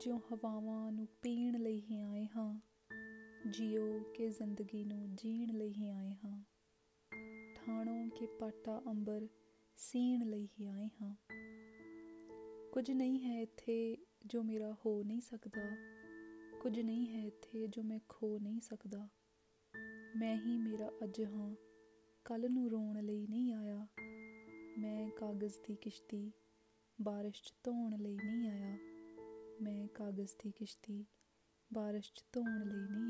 ਜਿਉ ਹਵਾਵਾਂ ਨੂੰ ਪੀਣ ਲਈ ਹੀ ਆਏ ਹਾਂ ਜਿਉ ਕੇ ਜ਼ਿੰਦਗੀ ਨੂੰ ਜੀਣ ਲਈ ਹੀ ਆਏ ਹਾਂ। ਠਾਣੋ ਕੇ ਪਾਟਾ ਅੰਬਰ ਸੀਣ ਲਈ ਹੀ ਆਏ ਹਾਂ। ਕੁਝ ਨਹੀਂ ਹੈ ਇੱਥੇ ਜੋ ਮੇਰਾ ਹੋ ਨਹੀਂ ਸਕਦਾ, ਕੁਝ ਨਹੀਂ ਹੈ ਇੱਥੇ ਜੋ ਮੈਂ ਖੋ ਨਹੀਂ ਸਕਦਾ। ਮੈਂ ਹੀ ਮੇਰਾ ਅੱਜ ਹਾਂ ਕੱਲ ਨੂੰ ਰੋਣ ਲਈ ਨਹੀਂ ਆਇਆ। ਮੈਂ ਕਾਗਜ਼ ਦੀ ਕਿਸ਼ਤੀ ਬਾਰਿਸ਼ 'ਚ ਧੋਣ ਲਈ ਨਹੀਂ ਆਇਆ। ਮੈਂ ਕਾਗਜ਼ ਦੀ ਕਿਸ਼ਤੀ ਬਾਰਿਸ਼ 'ਚ ਧੋਣ ਲਈ ਨਹੀਂ ਆਇਆ